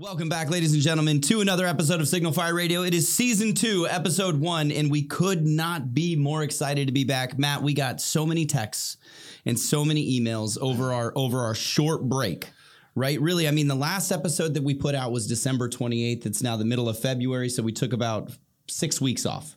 Welcome back, ladies and gentlemen, to another episode of Signal Fire Radio. It is season two, episode one, and we could not be more excited to be back. Matt, we got so many texts and so many emails over our over our short break. Right? Really, I mean, the last episode that we put out was December 28th. It's now the middle of February, so we took about six weeks off.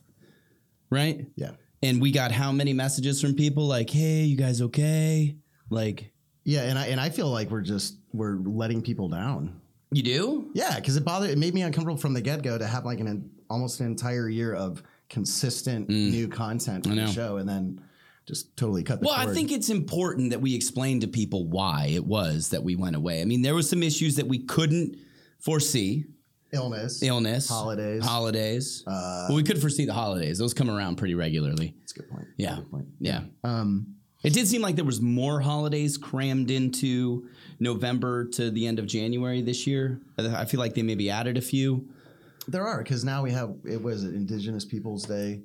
Right? Yeah. And we got how many messages from people like, hey, you guys okay? Like, Yeah, and I and I feel like we're just we're letting people down. You do? Yeah, because it bothered it made me uncomfortable from the get go to have like an almost an entire year of consistent new content for Mm. The show, and then just totally cut the Well, I think it's important that we explain to people why it was that we went away. I mean, there was some issues that we couldn't foresee illness, illness, holidays. holidays. Uh, well, we could foresee the holidays; those come around pretty regularly. That's a good point. Yeah, Good point. yeah. Um, It did seem like there was more holidays crammed into November to the end of January this year. I feel like they maybe added a few. there are because now we have it was Indigenous Peoples Day,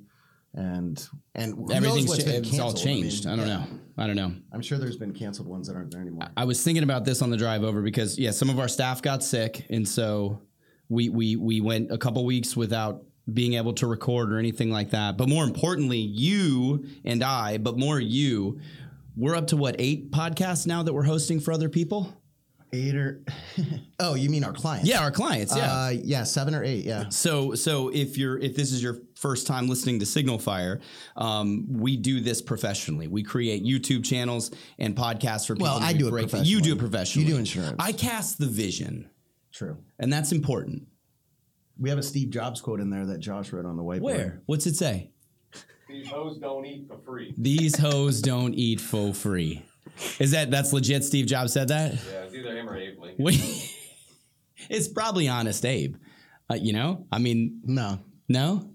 and and Everything's cha- it's all canceled. I mean, changed. I, don't yeah. know. I don't know. I'm sure there's been canceled ones that aren't there anymore. I was thinking about this on the drive over because yeah, some of our staff got sick, and so we we we went a couple weeks without being able to record or anything like that. But more importantly, you and I, but more you, we're up to what eight podcasts now that we're hosting for other people. Eight or oh, you mean our clients? Yeah, our clients. Yeah. uh, yeah, seven or eight. Yeah, So, so if you're if this is your first time listening to Signal Fire, um, we do this professionally. We create YouTube channels and podcasts for people. Well, I do it break- You do it professionally. You do insurance. I cast the vision, true. and that's important. We have a Steve Jobs quote in there that Josh wrote on the whiteboard. Where? What's it say? These hoes don't eat for free. These hoes don't eat for free. Is that that's legit? Steve Jobs said that. Yeah, it's either him or Abe Lincoln. Wait, it's probably honest, Abe. Uh, you know, I mean, No. No.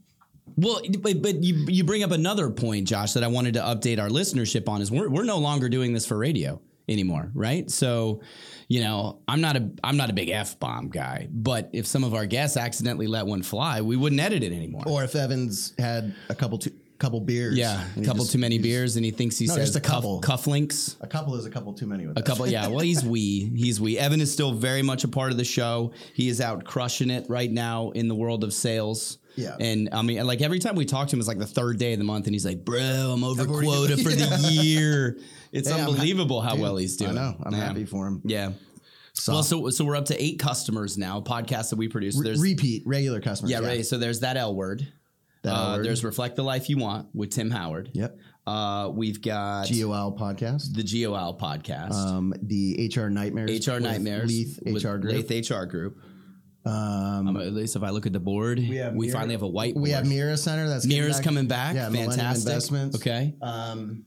Well, but, but you you bring up another point, Josh, that I wanted to update our listenership on is we're we're no longer doing this for radio anymore, right? So, you know, I'm not a I'm not a big f bomb guy, but if some of our guests accidentally let one fly, we wouldn't edit it anymore. Or if Evans had a couple too, couple beers. yeah, a couple just- too many beers, and he thinks he No, says just a cuff, couple. cufflinks. A couple is a couple too many with A couple, yeah. Well, he's we. He's we. Evan is still very much a part of the show. He is out crushing it right now in the world of sales. Yeah. And I mean, like every time we talk to him, it's like the third day of the month, and he's like, "Bro, I'm over quota for the year." It's Hey, I'm ha- unbelievable how Dude, well he's doing. I know. I'm Yeah. happy for him. Yeah. Well, so so we're up to eight customers now. Podcasts that we produce. Re- There's repeat regular customers. yeah, right. So there's that L word. That Uh, There's reflect the life you want with Tim Howard. Yep. Uh, we've got GOL podcast. the GOL podcast. Um, the HR nightmares. HR with Nightmares, Leith HR group. Leith HR Group. Um, Um, at least if I look at the board, we, have Mira- finally have a whiteboard. we have Mira Center. That's getting Mira's back. coming back. Yeah, Millennium fantastic. Investments. Okay, Um,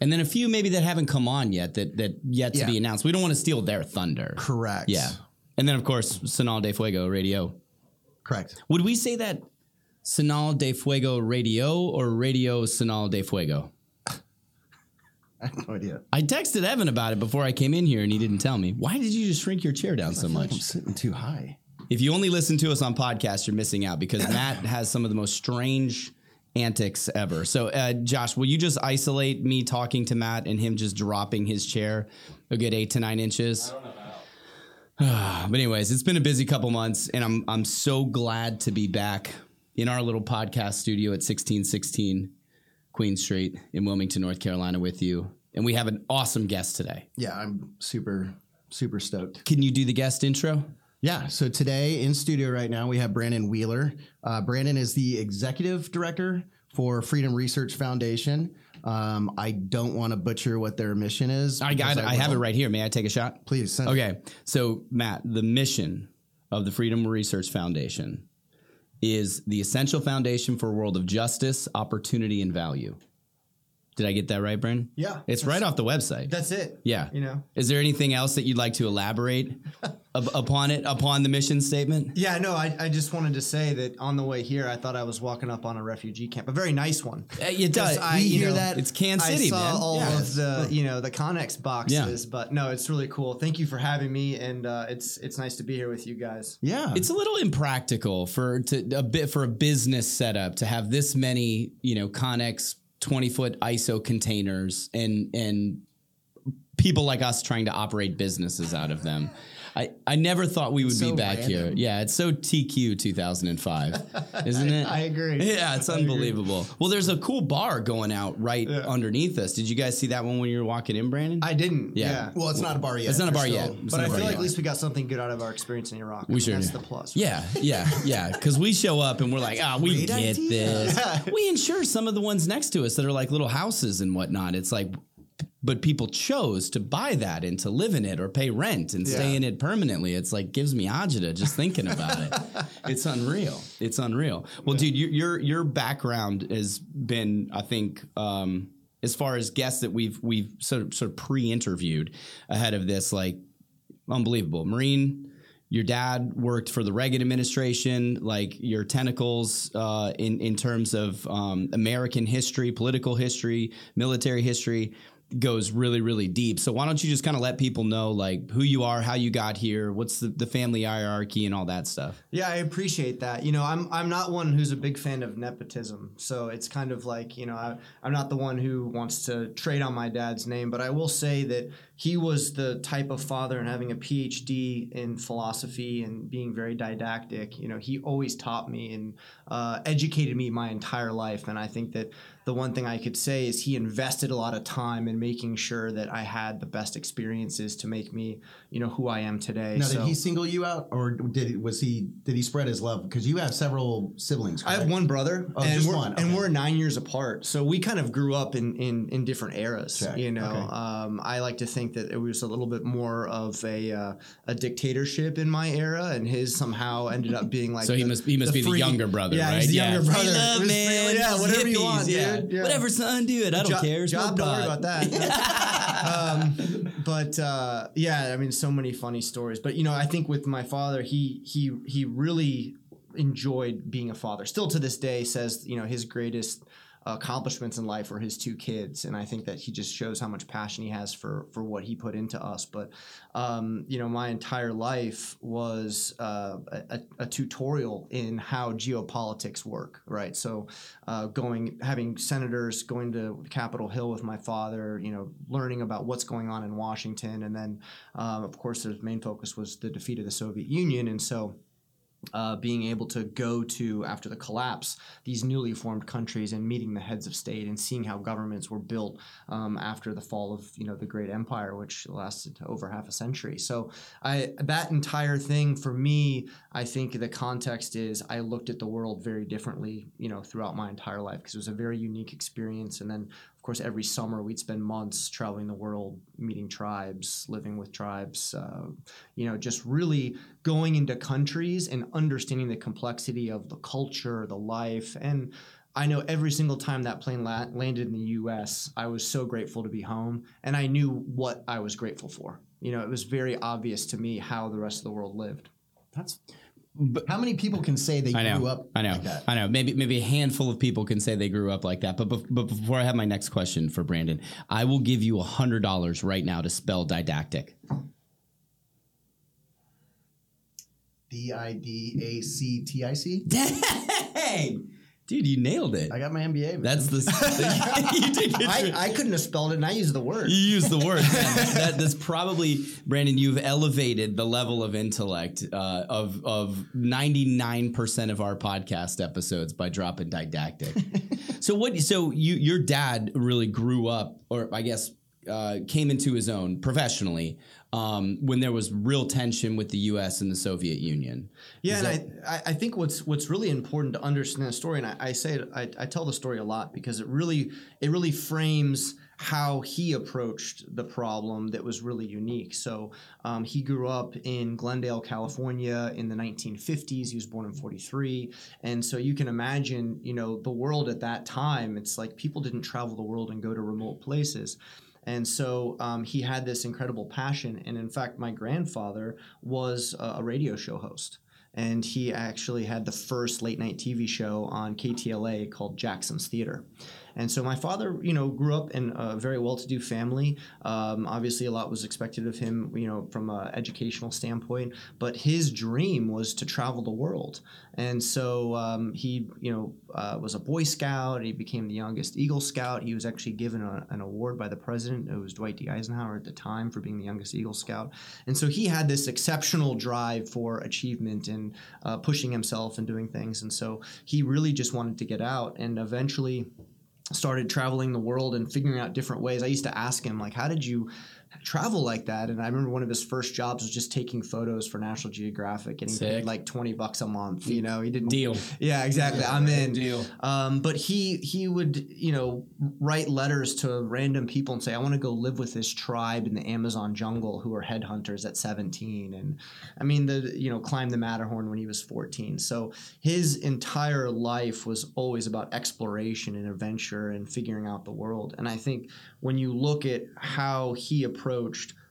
and then a few maybe that haven't come on yet that that yet to Yeah. be announced. We don't want to steal their thunder. correct. Yeah, and then of course Sonal de Fuego Radio. Correct. Would we say that Sonal de Fuego Radio or Radio Sinal de Fuego? I have no idea. I texted Evan about it before I came in here, and he didn't tell me. Why did you just shrink your chair down so I like much? I'm sitting too high. If you only listen to us on podcast, you're missing out because Matt has some of the most strange antics ever. So, uh, Josh, will you just isolate me talking to Matt and him just dropping his chair a good eight to nine inches? but anyways, it's been a busy couple months, and I'm I'm so glad to be back in our little podcast studio at 1616 Queen Street in Wilmington, North Carolina, with you. And we have an awesome guest today. Yeah, I'm super super stoked. Can you do the guest intro? Yeah. So today in studio right now we have Brandon Wheeler. Uh, Brandon is the executive director for Freedom Research Foundation. Um, I don't want to butcher what their mission is. I got. because I have it right here. May I take a shot? Please. Send Okay, so Matt, the mission of the Freedom Research Foundation is the essential foundation for a world of justice, opportunity, and value. Did I get that right, Bryn? Yeah, It's right off the website. That's it. yeah. You know. Is there anything else that you'd like to elaborate up, upon it, upon the mission statement? Yeah, no, I, I just wanted to say that on the way here, I thought I was walking up on a refugee camp, a very nice one. Uh, It does. I, you hear know, that. It's Kansas City, I saw man. all Yeah. of the, you know, the Connex boxes, but no, it's really cool. Thank you for having me, and uh, it's it's nice to be here with you guys. Yeah. It's a little impractical for to a bit for a business setup to have this many, you know, Connex 20 foot ISO containers and and people like us trying to operate businesses out of them. I, I never thought we would be so back here. Yeah, it's so TQ 2005, isn't it? I agree. Yeah, it's unbelievable. Well, there's a cool bar going out right underneath us. Did you guys see that one when you were walking in, Brandon? I didn't. Yeah. Yeah. Well, it's not a bar yet. It's not a bar still- yet. It's But not I a bar feel like yet. at least we got something good out of our experience in Iraq. I We mean, sure That's do. the plus. Yeah, yeah, yeah. Because we show up and we're like, ah, we Great get idea. this. We insure some of the ones next to us that are like little houses and whatnot. It's like, but people chose to buy that and to live in it or pay rent and stay Yeah. in it permanently. It's like gives me agita just thinking about it. It's unreal. It's unreal. Well, dude, your your your background has been, I think. Um, as far as guests that we've we've sort of, sort of pre-interviewed ahead of this, like unbelievable. Marine, your dad worked for the Reagan administration. Like your tentacles uh, in in terms of um, American history, political history, military history goes really really deep. So why don't you just kind of let people know like who you are, how you got here, what's the, the family hierarchy, and all that stuff. Yeah, I appreciate that. You know, I'm I'm not one who's a big fan of nepotism, so it's kind of like you know I, I'm not the one who wants to trade on my dad's name, but I will say that he was the type of father and having a PhD in philosophy and being very didactic. You know, he always taught me and uh, educated me my entire life, and I think that the one thing I could say is he invested a lot of time in making sure that I had the best experiences to make me, you know, who I am today. Now, so. did he single you out, or did he, was he did he spread his love? Because you have several siblings. I have one brother, Oh, and just we're one, and we're nine years apart. So we kind of grew up in in, in different eras. Check, You know, okay. um, I like to think that it was a little bit more of a uh, a dictatorship in my era, and his somehow ended up being like. So he must he must be the younger brother, yeah, right? He's the younger brother. Free love, was free- man. yeah, Just whatever you want, yeah. dude. Yeah. Whatever, son, do it. I don't job, care. Job, Smoke don't worry about that. um, but uh, yeah, I mean, so many funny stories. But you know, I think with my father, he he he really enjoyed being a father. Still to this day, says you know his greatest accomplishments in life were his two kids, and I think that he just shows how much passion he has for for what he put into us. But um, you know, my entire life was uh, a, a tutorial in how geopolitics work, right? So, uh, going, having senators going to Capitol Hill with my father, you know, learning about what's going on in Washington, and then, um, of course, his main focus was the defeat of the Soviet Union, and so uh, being able to go to after the collapse these newly formed countries and meeting the heads of state and seeing how governments were built um, after the fall of you know the great empire which lasted over half a century. So i that entire thing for me i think the context is i looked at the world very differently you know throughout my entire life because it was a very unique experience. And then of course every summer we'd spend months traveling the world meeting tribes living with tribes uh, you know just really going into countries and understanding the complexity of the culture, the life, and I know every single time that plane la- landed in the U.S., I was so grateful to be home, and I knew what I was grateful for. You know, it was very obvious to me how the rest of the world lived. That's. How many people can say they know. grew up? I know. Like that? I know. Maybe maybe a handful of people can say they grew up like that. But bef- but before I have my next question for Brandon, I will give you a hundred dollars right now to spell didactic. D i d a c t i c. Dang, dude, you nailed it. I got my MBA. man. That's the you did get I, I couldn't have spelled it, and I used the word. You used the word. that, that's probably Brandon. You've elevated the level of intellect uh, of of ninety nine percent of our podcast episodes by dropping didactic. so what? So you your dad really grew up, or I guess uh, came into his own professionally um, when there was real tension with the U.S. and the Soviet Union. Yeah, Is and I, I I think what's what's really important to understand the story, and I, I say it, I, I tell the story a lot because it really it really frames how he approached the problem that was really unique. So um, he grew up in Glendale, California, in the 1950s. He was born in 43, and so you can imagine, you know, the world at that time. It's like people didn't travel the world and go to remote places. And so um, he had this incredible passion. And in fact, my grandfather was a, radio show host. And he actually had the first late night TV show on KTLA called Jackson's Theater. And so my father, you know, grew up in a very well-to-do family. Um, obviously, a lot was expected of him, you know, from an educational standpoint. But his dream was to travel the world, and so um, he, you know, uh, was a Boy Scout. He became the youngest Eagle Scout. He was actually given a, an award by the president. It was Dwight D. Eisenhower at the time for being the youngest Eagle Scout, and so he had this exceptional drive for achievement and uh, pushing himself and doing things. And so he really just wanted to get out, and eventually started traveling the world and figuring out different ways. I used to ask him like, "How did you travel like that?" And I remember one of his first jobs was just taking photos for National Geographic, getting paid Sick. like twenty bucks a month. You know, he didn't Deal. Yeah, exactly. I'm in. Deal. Um, but he he would you know write letters to random people and say, "I want to go live with this tribe in the Amazon jungle who are headhunters at 17." And I mean, the you know climbed the Matterhorn when he was 14. So his entire life was always about exploration and adventure and figuring out the world. And I think when you look at how he approached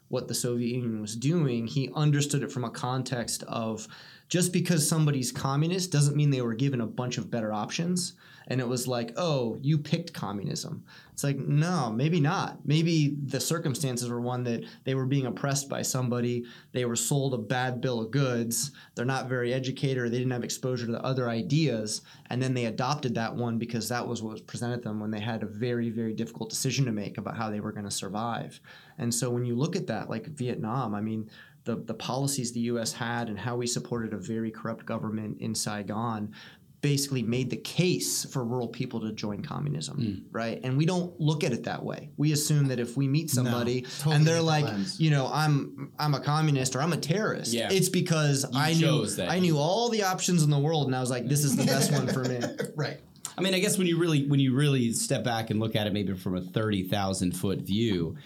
what the Soviet Union was doing, he understood it from a context of just because somebody's communist doesn't mean they were given a bunch of better options. And it was like, oh, you picked communism. It's like, no, maybe not. Maybe the circumstances were one that they were being oppressed by somebody. They were sold a bad bill of goods. They're not very educated or they didn't have exposure to the other ideas. And then they adopted that one because that was what was presented them when they had a very, very difficult decision to make about how they were going to survive. And so when you look at that, like Vietnam, I mean, the, the policies the U.S. had and how we supported a very corrupt government in Saigon basically made the case for rural people to join communism, hmm. right? And we don't look at it that way. We assume that if we meet somebody totally and they're like, you know, I'm I'm a communist or I'm a terrorist, Yeah. it's because I knew that. I knew all the options in the world and I was like, this is the best one for me. Right. I mean, I guess when you really when you really step back and look at it, maybe from a thirty thousand foot view,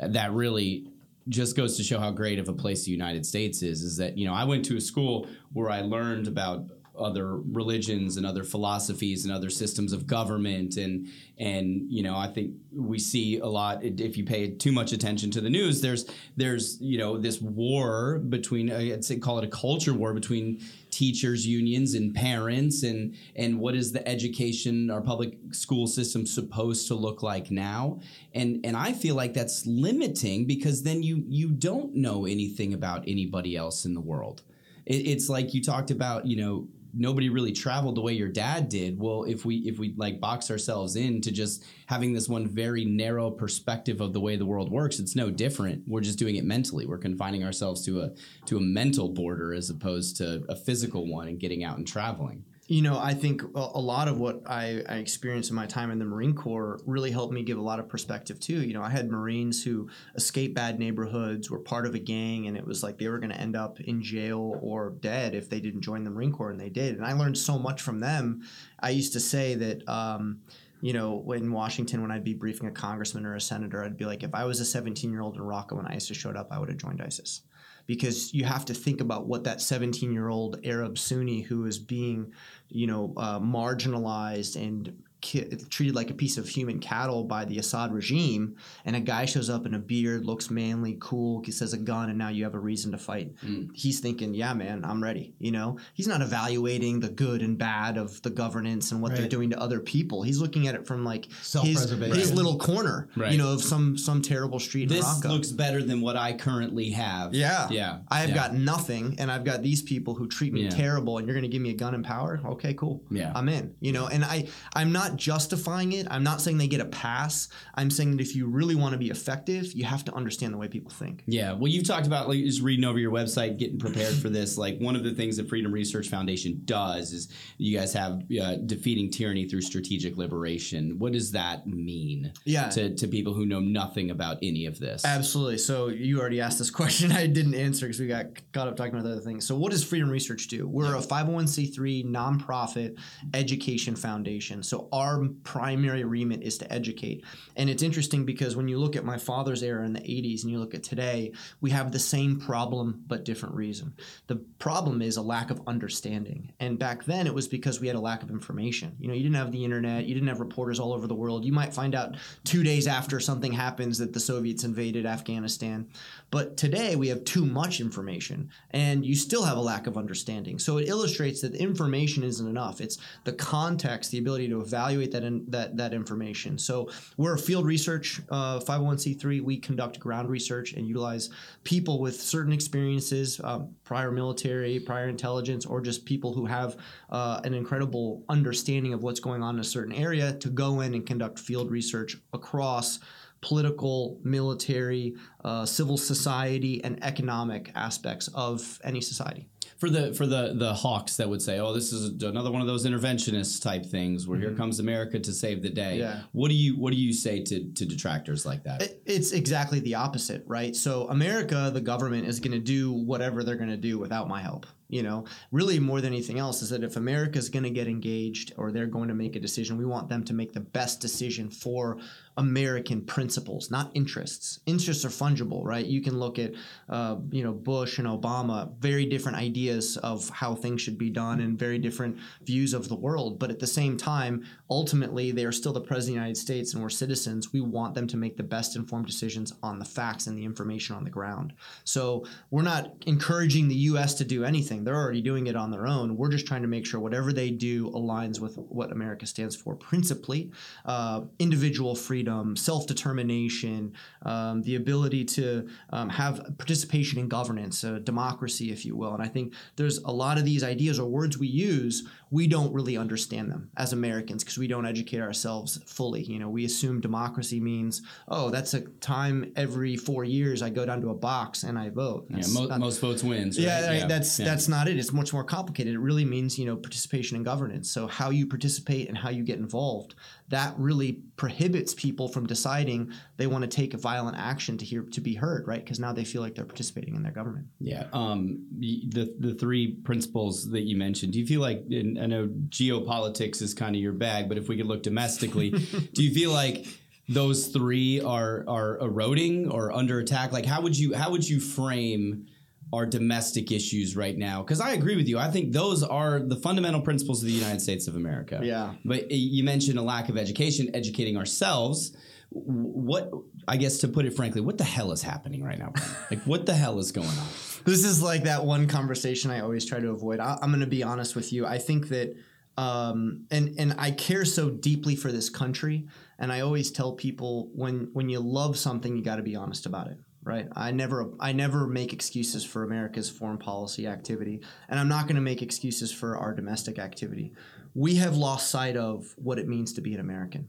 that really just goes to show how great of a place the United States is. Is that you know I went to a school where I learned about other religions and other philosophies and other systems of government and and you know I think we see a lot if you pay too much attention to the news there's there's you know this war between I'd say call it a culture war between teachers unions and parents and and what is the education our public school system supposed to look like now? And and I feel like that's limiting because then you you don't know anything about anybody else in the world. It, it's like you talked about you know nobody really traveled the way your dad did. Well if we if we like box ourselves in to just having this one very narrow perspective of the way the world works it's no different. We're just doing it mentally. We're confining ourselves to a to a mental border as opposed to a physical one and getting out and traveling You know, I think a lot of what I, I experienced in my time in the Marine Corps really helped me give a lot of perspective too. You know, I had Marines who escaped bad neighborhoods, were part of a gang, and it was like they were going to end up in jail or dead if they didn't join the Marine Corps, and they did. And I learned so much from them. I used to say that. Um, you know, in Washington, when I'd be briefing a congressman or a senator, I'd be like, if I was a 17 year old in Raqqa when ISIS showed up, I would have joined ISIS because you have to think about what that 17 year old Arab Sunni who is being, you know, uh, marginalized and ki- treated like a piece of human cattle by the Assad regime, and a guy shows up in a beard, looks manly, cool, he says a gun, and now you have a reason to fight. Mm. He's thinking, yeah, man, I'm ready. You know, he's not evaluating the good and bad of the governance and what they're doing to other people. He's looking at it from like his, his little corner, Right. you know, of some some terrible street this Raqqa. looks better than what i currently have Yeah. yeah I have yeah. got nothing, and I've got these people who treat me Yeah. terrible, and you're going to give me a gun and power? Okay, cool. Yeah. I'm in. You know, and I I'm not justifying it. I'm not saying they get a pass. I'm saying that if you really want to be effective, you have to understand the way people think. Yeah, well, you've talked about like just reading over your website, getting prepared for this. Like one of the things that Freedom Research Foundation does is you guys have uh, defeating tyranny through strategic liberation. What does that mean? Yeah. to to people who know nothing about any of this. Absolutely. So you already asked this question. I didn't answer because we got caught up talking about other things. So what does Freedom Research do? We're a 501c3 nonprofit education foundation. So our primary remit is to educate. And it's interesting because when you look at my father's era in the 80s and you look at today, we have the same problem but different reason. The problem is a lack of understanding. And back then it was because we had a lack of information. You know, you didn't have the internet, you didn't have reporters all over the world. You might find out 2 days after something happens that the Soviets invaded Afghanistan. But today we have too much information and you still have a lack of understanding. So it illustrates that information isn't enough. It's the context, the ability to evaluate evaluate that in, that that information. So we're a field research uh, 501c3. We conduct ground research and utilize people with certain experiences, um, prior military, prior intelligence, or just people who have uh, an incredible understanding of what's going on in a certain area to go in and conduct field research across political, military, uh, civil society, and economic aspects of any society. For the for the the hawks that would say, "Oh, this is another one of those interventionist type things where here mm-hmm. comes America to save the day." Yeah. What do you what do you say to to detractors like that? It- It's exactly the opposite, right? So America, the government is going to do whatever they're going to do without my help. You know, really more than anything else is that if America is going to get engaged or they're going to make a decision, we want them to make the best decision for American principles, not interests. Interests are fungible, right? You can look at, uh, you know, Bush and Obama, very different ideas of how things should be done and very different views of the world. But at the same time, ultimately, they are still the president of the United States and we're citizens. We want them to make the best informed decisions on the facts and the information on the ground. So we're not encouraging the U.S. to do anything. They're already doing it on their own. We're just trying to make sure whatever they do aligns with what America stands for, principally uh, individual freedom, self determination, um, the ability to um, have participation in governance, uh, democracy, if you will. And I think there's a lot of these ideas or words we use, we don't really understand them as Americans because we don't educate ourselves fully. You know, we assume democracy means, oh, that's a time every four years I go down to a box and I vote. yeah, mo- not- most votes wins. Right? yeah, right, that's yeah. that's not it. It's much more complicated. It really means you know participation in governance. So how you participate and how you get involved that really prohibits people from deciding they want to take a violent action to hear to be heard, right? Because now they feel like they're participating in their government. Yeah. Um, the the three principles that you mentioned. Do you feel like and I know geopolitics is kind of your bag, but if we could look domestically, do you feel like those three are are eroding or under attack? Like how would you how would you frame our domestic issues right now? Because I agree with you. I think those are the fundamental principles of the United States of America. Yeah. But you mentioned a lack of education, educating ourselves. What I guess to put it frankly, what the hell is happening right now? Like what the hell is going on? This is like that one conversation I always try to avoid. I, I'm going to be honest with you. I think that, um, and and I care so deeply for this country, and I always tell people when when you love something, you got to be honest about it. Right. I never I never make excuses for America's foreign policy activity, and I'm not going to make excuses for our domestic activity. We have lost sight of what it means to be an American,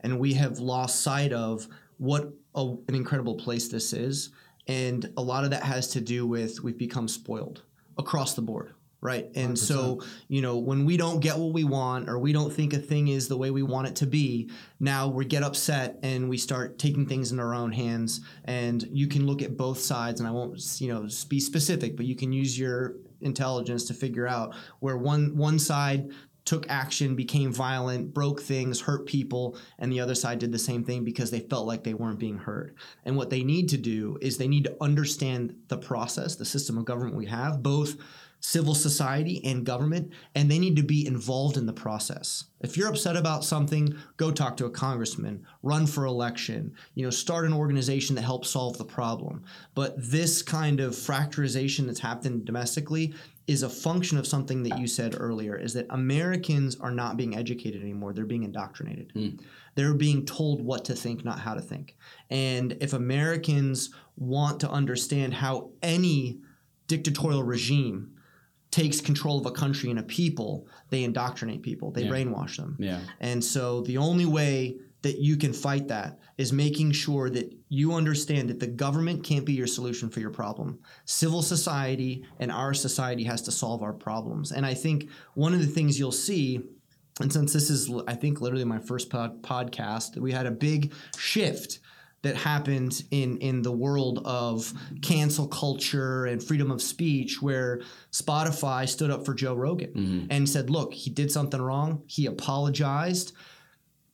and we have lost sight of what a, an incredible place this is. And a lot of that has to do with we've become spoiled across the board, right? And so, you know, when we don't get what we want or we don't think a thing is the way we want it to be, now we get upset and we start taking things in our own hands. And you can look at both sides, and I won't, you know, be specific, but you can use your intelligence to figure out where one one side took action, became violent, broke things, hurt people, and the other side did the same thing because they felt like they weren't being heard. And what they need to do is they need to understand the process, the system of government we have, both civil society and government, and they need to be involved in the process. If you're upset about something, go talk to a congressman, run for election, you know, start an organization that helps solve the problem. But this kind of fracturization that's happened domestically is a function of something that you said earlier is that Americans are not being educated anymore. They're being indoctrinated. Hmm. They're being told what to think, not how to think. And if Americans want to understand how any dictatorial regime takes control of a country and a people, they indoctrinate people, they Yeah. brainwash them. Yeah. And so the only way that you can fight that is making sure that you understand that the government can't be your solution for your problem. Civil society and our society has to solve our problems. And I think one of the things you'll see and since this is I think literally my first pod- podcast, we had a big shift that happened in in the world of cancel culture and freedom of speech where Spotify stood up for Joe Rogan mm-hmm. and said, "Look, he did something wrong. He apologized.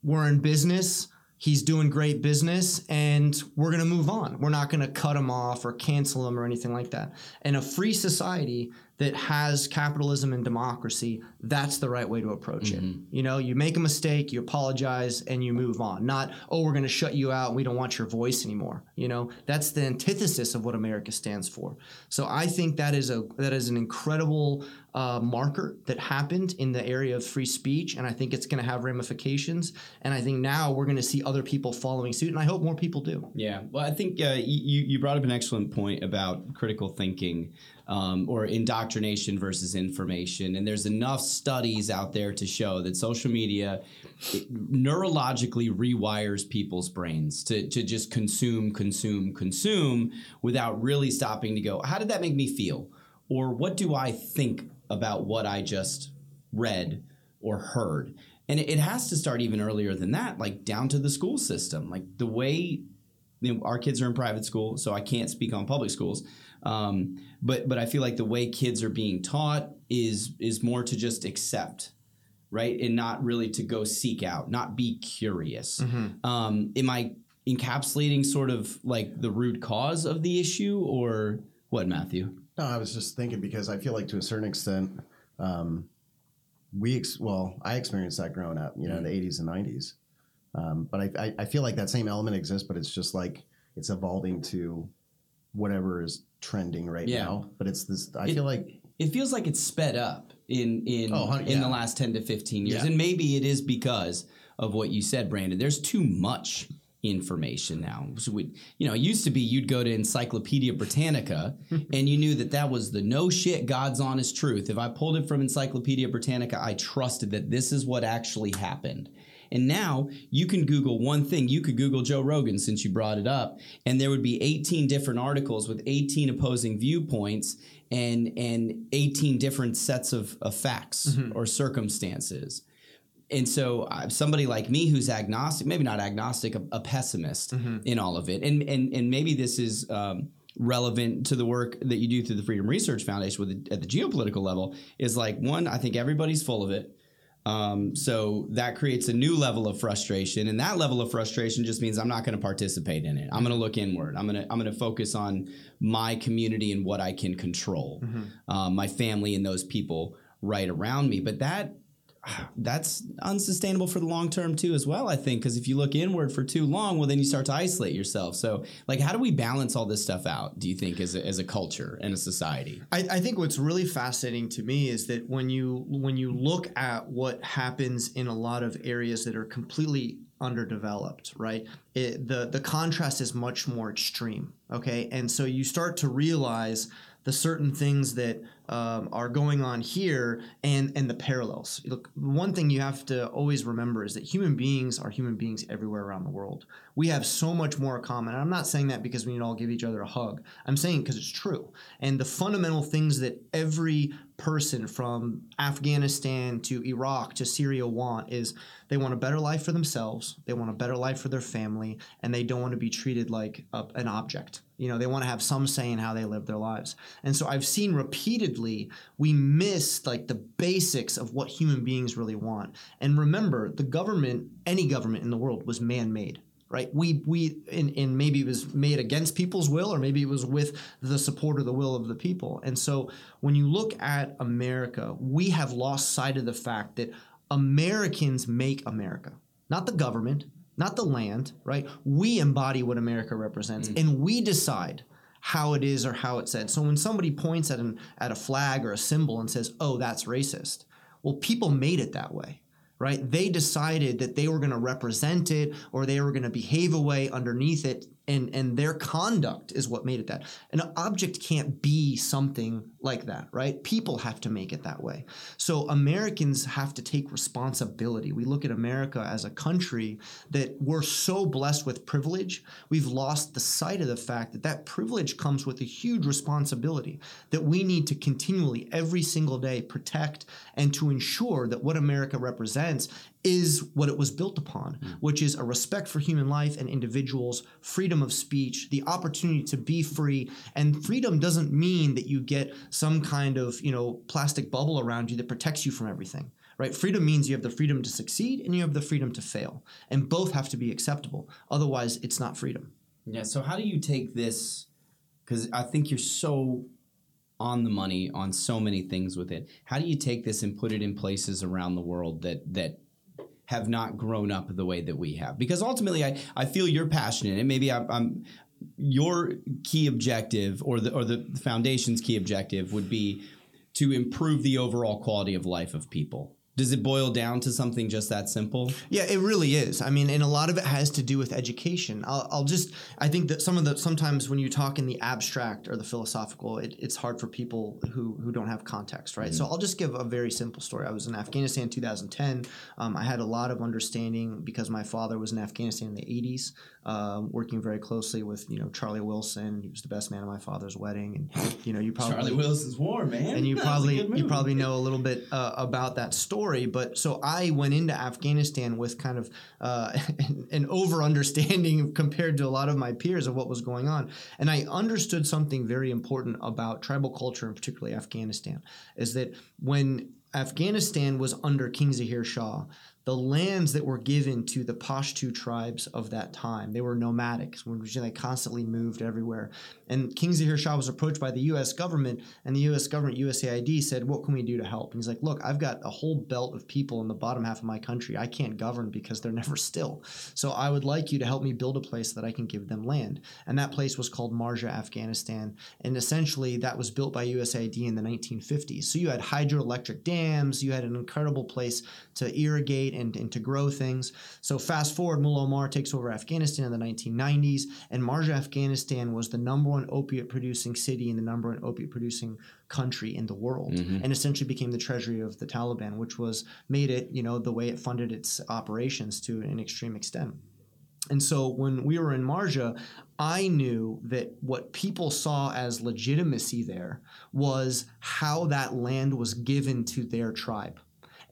We're in business. He's doing great business and we're going to move on. We're not going to cut him off or cancel him or anything like that." In a free society, that has capitalism and democracy, that's the right way to approach it. You know, you make a mistake, you apologize, and you move on. Not, oh, we're going to shut you out. We don't want your voice anymore. You know, that's the antithesis of what America stands for. So I think that is a that is an incredible uh, marker that happened in the area of free speech, and I think it's going to have ramifications. And I think now we're going to see other people following suit, and I hope more people do. Yeah, well, I think uh, you you brought up an excellent point about critical thinking um, or indoctrination versus information, and there's enough studies out there to show that social media neurologically rewires people's brains to to just consume, consume, consume without really stopping to go, how did that make me feel, or what do I think about what I just read or heard. And it, it has to start even earlier than that, like down to the school system. Like the way you know, our kids are in private school, so I can't speak on public schools. Um, but but I feel like the way kids are being taught is is more to just accept, right, and not really to go seek out, not be curious. Um, am I encapsulating sort of like the root cause of the issue, or what, Matthew? No, I was just thinking because I feel like to a certain extent, um, we ex- well, I experienced that growing up, you know, in the '80s and '90s. Um, but I, I, feel like that same element exists, but it's just like it's evolving to whatever is trending right Yeah. now. But it's this. I It- feel like it feels like it's sped up in in Oh, in yeah. the last 10 to 15 years Yeah. and maybe it is because of what you said brandon there's too much information now so we, you know it used to be you'd go to encyclopedia britannica and you knew that that was the no shit god's honest truth if i pulled it from encyclopedia britannica i trusted that this is what actually happened and now you can Google one thing. You could Google Joe Rogan since you brought it up, and there would be 18 different articles with 18 opposing viewpoints and and 18 different sets of, of facts or circumstances. And so uh, somebody like me who's agnostic, maybe not agnostic, a, a pessimist in all of it, and and and maybe this is. Um, relevant to the work that you do through the freedom research foundation with the, at the geopolitical level is like one i think everybody's full of it um, so that creates a new level of frustration, and that level of frustration just means I'm not going to participate in it. I'm going to look inward. I'm going to I'm going to focus on my community and what I can control, um, my family and those people right around me. But that that's unsustainable for the long term too, as well. I think because if you look inward for too long, well, then you start to isolate yourself. So, like, how do we balance all this stuff out? Do you think as a, as a culture and a society? I, I think what's really fascinating to me is that when you when you look at what happens in a lot of areas that are completely underdeveloped, right? It, the the contrast is much more extreme. Okay, and so you start to realize the certain things that um, are going on here and and the parallels. Look, one thing you have to always remember is that human beings are human beings everywhere around the world. We have so much more common. I'm not saying that because we need to all give each other a hug. I'm saying because it's true. And the fundamental things that every person from Afghanistan to Iraq to Syria want is they want a better life for themselves, they want a better life for their family, and they don't want to be treated like a, an object. You know, they want to have some say in how they live their lives. And so I've seen repeatedly we miss like the basics of what human beings really want. And remember, the government, any government in the world, was man-made right? We we and, and maybe it was made against people's will, or maybe it was with the support or the will of the people. And so when you look at America, we have lost sight of the fact that Americans make America, not the government, not the land, right? We embody what America represents, mm. and we decide how it is or how it's said. So when somebody points at an at a flag or a symbol and says, "Oh, that's racist," well, people made it that way right? They decided that they were going to represent it or they were going to behave a way underneath it. And, and their conduct is what made it that. An object can't be something like that, right? People have to make it that way. So Americans have to take responsibility. We look at America as a country that we're so blessed with privilege, we've lost the sight of the fact that that privilege comes with a huge responsibility that we need to continually, every single day, protect and to ensure that what America represents is what it was built upon, hmm. which is a respect for human life and individuals, freedom of speech, the opportunity to be free. And freedom doesn't mean that you get some kind of, you know, plastic bubble around you that protects you from everything. Right? Freedom means you have the freedom to succeed and you have the freedom to fail. And both have to be acceptable. Otherwise, it's not freedom. Yeah. So how do you take this? Because I think you're so on the money on so many things with it. How do you take this and put it in places around the world that that have not grown up the way that we have? Because ultimately, I, I feel you're passionate, and maybe I'm, I'm your key objective or the or the foundation's key objective would be to improve the overall quality of life of people. Does it boil down to something just that simple? Yeah, it really is. I mean, and a lot of it has to do with education. I'll, I'll just, I think that some of the, sometimes when you talk in the abstract or the philosophical, it, it's hard for people who, who don't have context, right? So I'll just give a very simple story. I was in Afghanistan in 2010. Um, I had a lot of understanding because my father was in Afghanistan in the 80s, um, working very closely with, you know, Charlie Wilson. He was the best man at my father's wedding. And, you know, you probably. Charlie Wilson's War, man. and you That probably you probably know a little bit uh, about that story. But so I went into Afghanistan with kind of uh, an, an over understanding compared to a lot of my peers of what was going on, and I understood something very important about tribal culture, and particularly Afghanistan, is that when Afghanistan was under King Zahir Shah. The lands that were given to the Pashtu tribes of that time, they were nomadic, they constantly moved everywhere. And King Zahir Shah was approached by the U.S. government, and the U.S. government, USAID, said, "What can we do to help?" And he's like, "Look, I've got a whole belt of people in the bottom half of my country. I can't govern because they're never still. So I would like you to help me build a place that I can give them land." And that place was called Marja, Afghanistan, and essentially that was built by USAID in the 1950s. So you had hydroelectric dams, you had an incredible place to irrigate and, and to grow things. So fast forward, Mullah Omar takes over Afghanistan in the 1990s, and Marja, Afghanistan was the number one opiate producing city and the number one opiate producing country in the world, mm-hmm. and essentially became the treasury of the Taliban, which was made it, you know, the way it funded its operations to an extreme extent. And so when we were in Marja, I knew that what people saw as legitimacy there was how that land was given to their tribe.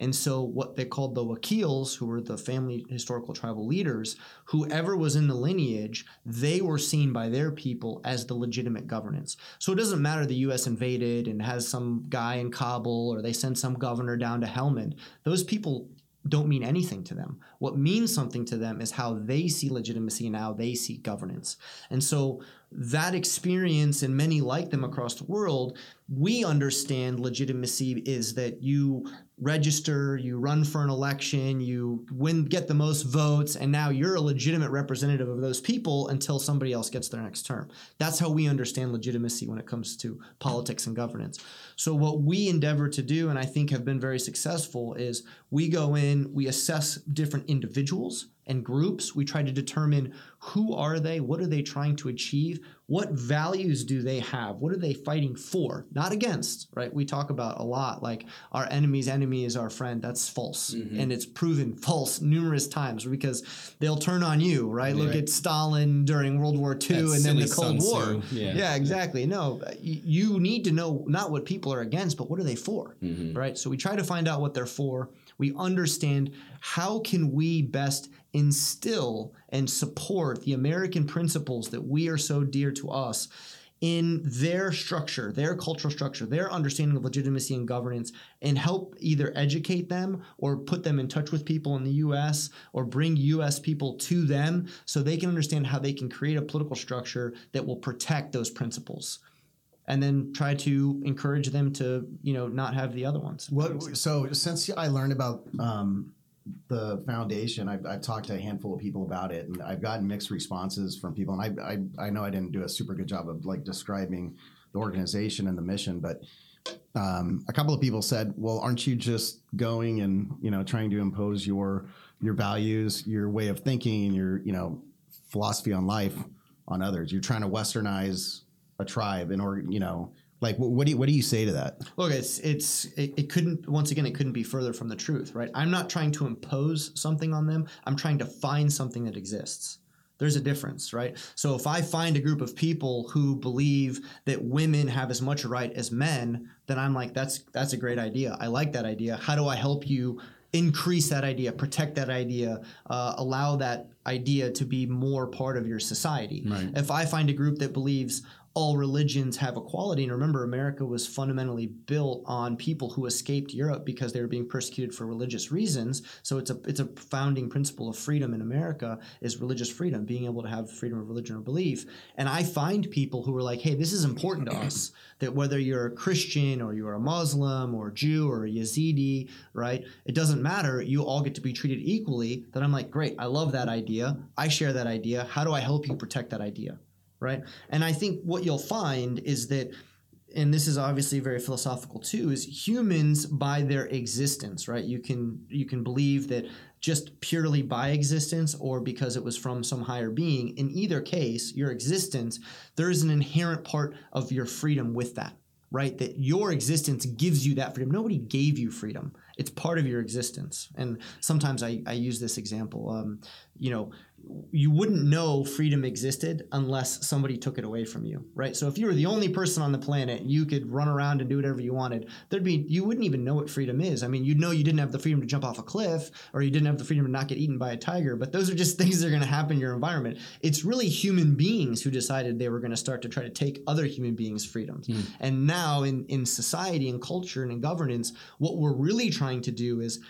And so, what they called the wakils, who were the family historical tribal leaders, whoever was in the lineage, they were seen by their people as the legitimate governance. So, it doesn't matter the US invaded and has some guy in Kabul or they send some governor down to Helmand. Those people don't mean anything to them. What means something to them is how they see legitimacy and how they see governance. And so that experience and many like them across the world, we understand legitimacy is that you register, you run for an election, you win get the most votes and now you're a legitimate representative of those people until somebody else gets their next term. That's how we understand legitimacy when it comes to politics and governance. So what we endeavor to do and I think have been very successful is we go in, we assess different individuals and groups. We try to determine who are they, what are they trying to achieve, what values do they have, what are they fighting for, not against, right? We talk about a lot like our enemy's enemy is our friend. That's false. And it's proven false numerous times because they'll turn on you, right? Look at Stalin during World War II That and then the Cold War. Yeah. yeah, exactly. No, you need to know not what people are against, but what are they for, right? So we try to find out what they're for. We understand how can we best instill and support the American principles that we are so dear to us in their structure, their cultural structure, their understanding of legitimacy and governance, and help either educate them or put them in touch with people in the US or bring US people to them so they can understand how they can create a political structure that will protect those principles. And then try to encourage them to, you know, not have the other ones. What? So since I learned about um, the foundation, I've, I've talked to a handful of people about it, and I've gotten mixed responses from people. And I, I, I know I didn't do a super good job of like describing the organization and the mission, but um, a couple of people said, "Well, aren't you just going and you know trying to impose your your values, your way of thinking, and your you know philosophy on life on others? You're trying to westernize a tribe in order, you know." Like, what do you, what do you say to that? Look, it's it's it, it couldn't once again it couldn't be further from the truth, right? I'm not trying to impose something on them. I'm trying to find something that exists. There's a difference, right? So if I find a group of people who believe that women have as much right as men, then I'm like, that's that's a great idea. I like that idea. How do I help you increase that idea, protect that idea, uh, allow that idea to be more part of your society? Right. If I find a group that believes all religions have equality. And remember, America was fundamentally built on people who escaped Europe because they were being persecuted for religious reasons. So it's a it's a founding principle of freedom in America is religious freedom, being able to have freedom of religion or belief. And I find people who are like, hey, this is important to us that whether you're a Christian or you're a Muslim or Jew or a Yazidi, right? It doesn't matter. You all get to be treated equally. That I'm like, great, I love that idea. I share that idea. How do I help you protect that idea? Right. And I think what you'll find is that and this is obviously very philosophical too is humans by their existence right? You can you can believe that just purely by existence or because it was from some higher being in either case your existence there is an inherent part of your freedom with that right? That your existence gives you that freedom. Nobody gave you freedom. It's part of your existence. And sometimes i, I use this example um, you know you wouldn't know freedom existed unless somebody took it away from you, right? So if you were the only person on the planet, you could run around and do whatever you wanted. There'd be you wouldn't even know what freedom is. I mean, you'd know you didn't have the freedom to jump off a cliff or you didn't have the freedom to not get eaten by a tiger, but those are just things that are going to happen in your environment. It's really human beings who decided they were going to start to try to take other human beings' freedoms. Mm. And now in in society and culture and in governance, what we're really trying to do is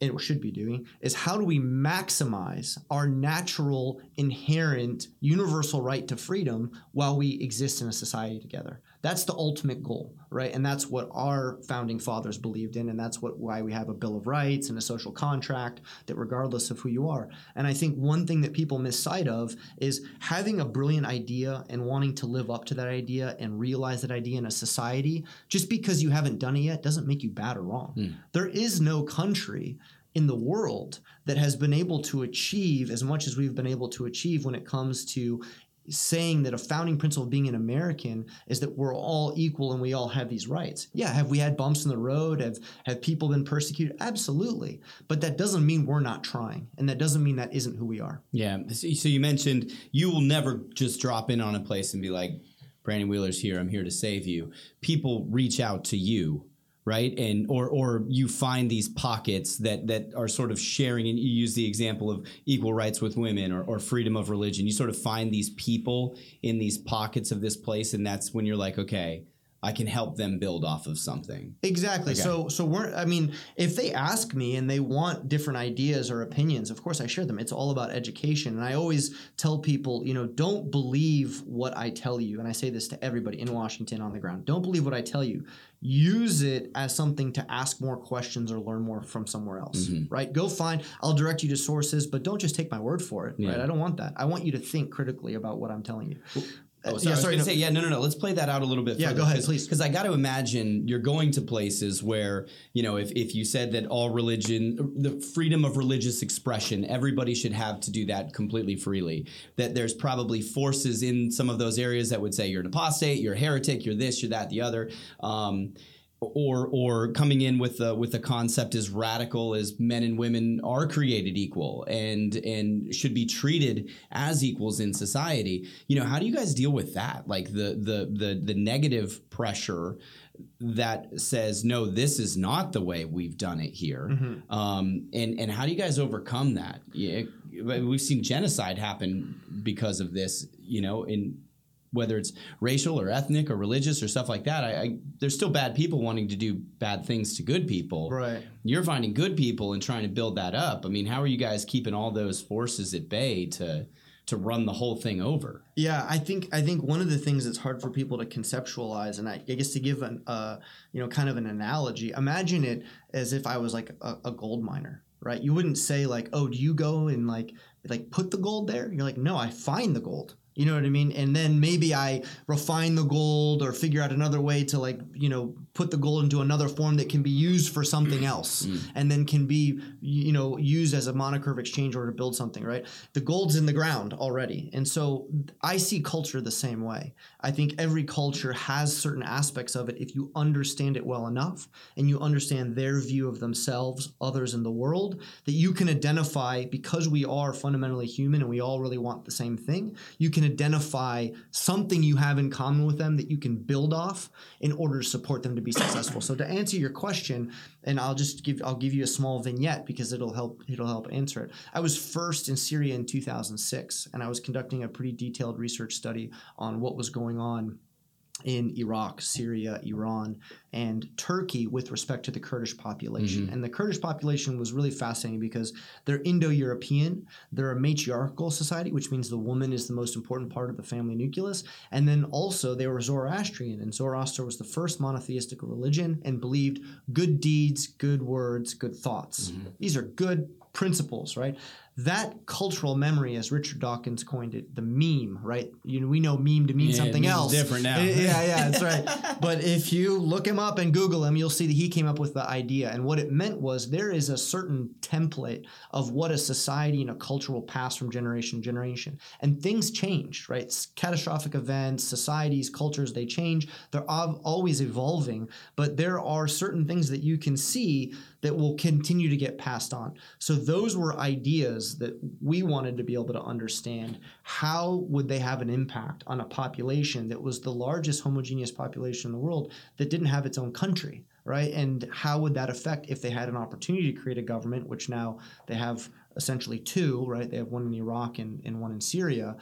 and should be doing is how do we maximize our natural inherent universal right to freedom while we exist in a society together that's the ultimate goal right? And that's what our founding fathers believed in and that's what why we have a bill of rights and a social contract that regardless of who you are. And i think one thing that people miss sight of is having a brilliant idea and wanting to live up to that idea and realize that idea in a society just because you haven't done it yet doesn't make you bad or wrong. Mm. there is no country in the world that has been able to achieve as much as we've been able to achieve when it comes to saying that a founding principle of being an American is that we're all equal and we all have these rights. Yeah, have we had bumps in the road? Have have people been persecuted? Absolutely. But that doesn't mean we're not trying. And that doesn't mean that isn't who we are. Yeah. So you mentioned you will never just drop in on a place and be like, Brandon Wheeler's here, I'm here to save you. People reach out to you right? And or or you find these pockets that that are sort of sharing and you use the example of equal rights with women or, or freedom of religion. You sort of find these people in these pockets of this place and that's when you're like okay I can help them build off of something. Exactly. Okay. So so we're I mean, if they ask me and they want different ideas or opinions, of course I share them. It's all about education. And I always tell people, you know, don't believe what I tell you. And I say this to everybody in Washington on the ground. Don't believe what I tell you. Use it as something to ask more questions or learn more from somewhere else. Mm-hmm. Right? Go find I'll direct you to sources, but don't just take my word for it. Yeah. Right? I don't want that. I want you to think critically about what I'm telling you. Oh, sorry, yeah, sorry. No. Say, yeah, no, no, no. Let's play that out a little bit. Yeah, further, go ahead, please. Because I got to imagine you're going to places where you know, if if you said that all religion, the freedom of religious expression, everybody should have to do that completely freely. That there's probably forces in some of those areas that would say you're an apostate, you're a heretic, you're this, you're that, the other. Um, or or coming in with a, with a concept as radical as men and women are created equal and and should be treated as equals in society you know how do you guys deal with that? Like the the the, the negative pressure that says no this is not the way we've done it here. Mm-hmm. um, and and how do you guys overcome that? Yeah, we've seen genocide happen because of this you know in whether it's racial or ethnic or religious or stuff like that, I, I, there's still bad people wanting to do bad things to good people. Right. You're finding good people and trying to build that up. I mean, how are you guys keeping all those forces at bay to to run the whole thing over? Yeah, I think I think one of the things that's hard for people to conceptualize, and I, I guess to give an uh, you know kind of an analogy, imagine it as if I was like a, a gold miner right? You wouldn't say like, "Oh, do you go and like like put the gold there?" You're like, "No, I find the gold." You know what I mean? And then maybe I refine the gold or figure out another way to like, you know, put the gold into another form that can be used for something else mm. and then can be, you know, used as a moniker of exchange or to build something, right? The gold's in the ground already. And so I see culture the same way. I think every culture has certain aspects of it if you understand it well enough and you understand their view of themselves, others in the world, that you can identify because we are fundamentally human and we all really want the same thing. You can identify something you have in common with them that you can build off in order to support them to be successful. So to answer your question, and I'll just give I'll give you a small vignette because it'll help it'll help answer it. I was first in Syria in 2006 and I was conducting a pretty detailed research study on what was going on in Iraq, Syria, Iran, and Turkey with respect to the Kurdish population. Mm-hmm. And the Kurdish population was really fascinating because they're Indo European, they're a matriarchal society, which means the woman is the most important part of the family nucleus. And then also they were Zoroastrian, and Zoroaster was the first monotheistic religion and believed good deeds, good words, good thoughts. Mm-hmm. These are good principles, right? That cultural memory, as Richard Dawkins coined it, the meme, right? You know, we know meme to mean Yeah, something else. different now. Yeah, yeah, that's right. but if you look him up and Google him, you'll see that he came up with the idea. And what it meant was there is a certain template of what a society and a culture will pass from generation to generation. And things change, right? S- Catastrophic events, societies, cultures, they change. They're always evolving, but there are certain things that you can see that will continue to get passed on. So those were ideas that we wanted to be able to understand. How would they have an impact on a population that was the largest homogeneous population in the world that didn't have its own country? Right, and how would that affect if they had an opportunity to create a government, which now they have essentially two, right? They have one in Iraq and, and one in Syria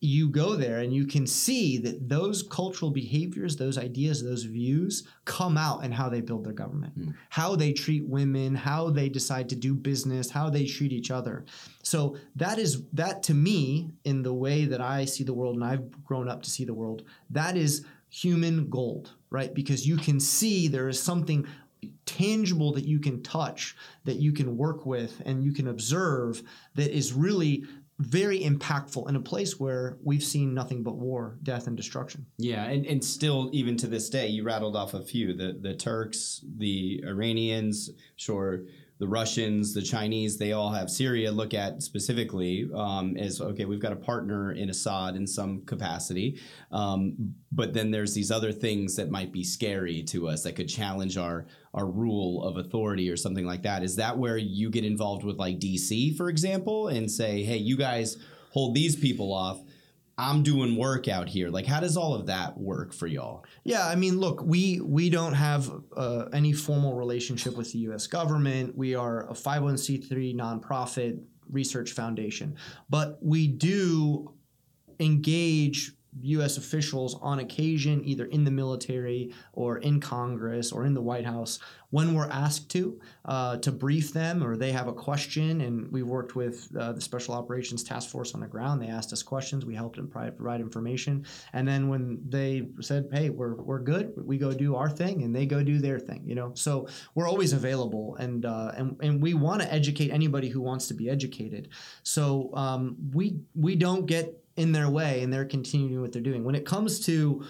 you go there and you can see that those cultural behaviors, those ideas, those views come out in how they build their government, hmm. how they treat women, how they decide to do business, how they treat each other. So that is that to me, in the way that I see the world and I've grown up to see the world, that is human gold, right? Because you can see there is something tangible that you can touch, that you can work with, and you can observe that is really very impactful in a place where we've seen nothing but war, death, and destruction. Yeah, and, and still, even to this day, you rattled off a few the the Turks, the Iranians, sure, the Russians, the Chinese. They all have Syria look at specifically um, as okay. We've got a partner in Assad in some capacity, um, but then there's these other things that might be scary to us that could challenge our our rule of authority or something like that. Is that where you get involved with like DC, for example, and say, hey, you guys hold these people off? I'm doing work out here. Like, how does all of that work for y'all? Yeah, I mean, look, we we don't have uh, any formal relationship with the U.S. government. We are a 501c3 nonprofit research foundation, but we do engage U.S. officials on occasion, either in the military or in Congress or in the White House, when we're asked to, uh, to brief them or they have a question. And we've worked with uh, the Special Operations Task Force on the ground. They asked us questions. We helped them provide information. And then when they said, "Hey, we're we're good," we go do our thing, and they go do their thing. You know, so we're always available, and uh, and and we want to educate anybody who wants to be educated. So um, we we don't get in their way and they're continuing what they're doing. When it comes to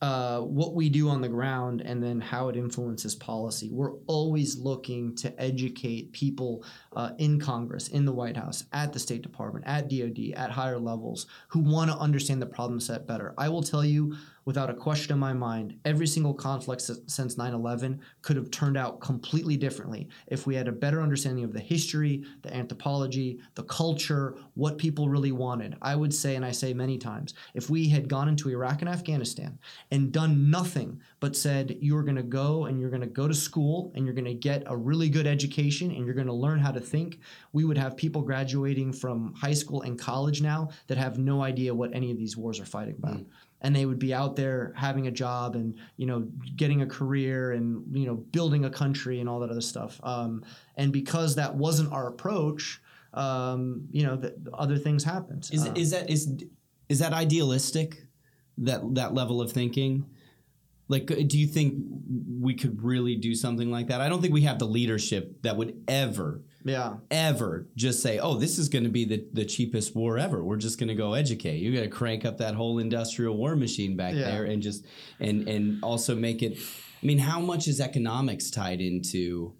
uh, what we do on the ground and then how it influences policy, we're always looking to educate people uh, in Congress, in the White House, at the State Department, at DoD, at higher levels who want to understand the problem set better. I will tell you without a question in my mind, every single conflict since 9 11 could have turned out completely differently if we had a better understanding of the history, the anthropology, the culture, what people really wanted. I would say, and I say many times, if we had gone into Iraq and Afghanistan and done nothing but said, you're going to go and you're going to go to school and you're going to get a really good education and you're going to learn how to think, we would have people graduating from high school and college now that have no idea what any of these wars are fighting about mm. And they would be out there having a job and you know getting a career and you know building a country and all that other stuff um, and because that wasn't our approach um, you know the, other things happened Is Uh, is that is is that idealistic? That that level of thinking. Like, do you think we could really do something like that? I don't think we have the leadership that would ever, yeah ever just say, "Oh, this is going to be the, the cheapest war ever. We're just going to go educate." You got to crank up that whole industrial war machine back Yeah. there, and just and and also make it. I mean, how much is economics tied into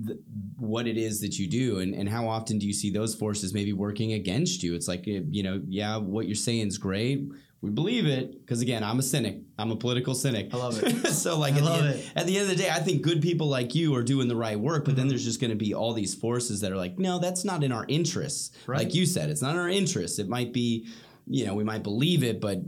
the, what it is that you do and, and how often do you see those forces maybe working against you it's like eh, you know yeah what you're saying is great we believe it because again i'm a cynic i'm a political cynic I love it. so like at, the end, at the end of the day i think good people like you are doing the right work but Mm-hmm. then there's just going to be all these forces that are like no that's not in our interests Right. like you said it's not in our interests it might be you know we might believe it but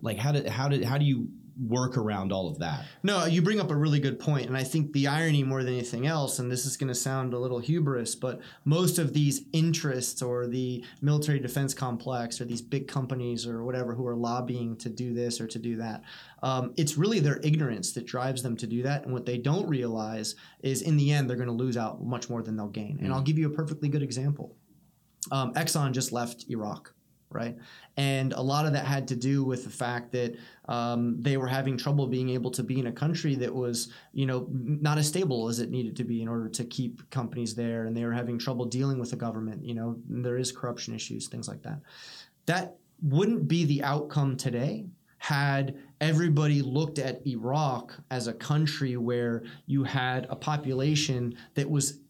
like how do how do how do you work around all of that? No, you bring up a really good point, and I think the irony more than anything else, and this is going to sound a little hubris, but most of these interests or the military defense complex or these big companies or whatever who are lobbying to do this or to do that, um, it's really their ignorance that drives them to do that. And what they don't realize is, in the end, they're going to lose out much more than they'll gain. And I'll give you a perfectly good example. Um, Exxon just left Iraq right? And a lot of that had to do with the fact that um, they were having trouble being able to be in a country that was, you know, not as stable as it needed to be in order to keep companies there, and they were having trouble dealing with the government. You know, there is corruption issues, things like that. That wouldn't be the outcome today had everybody looked at Iraq as a country where you had a population that was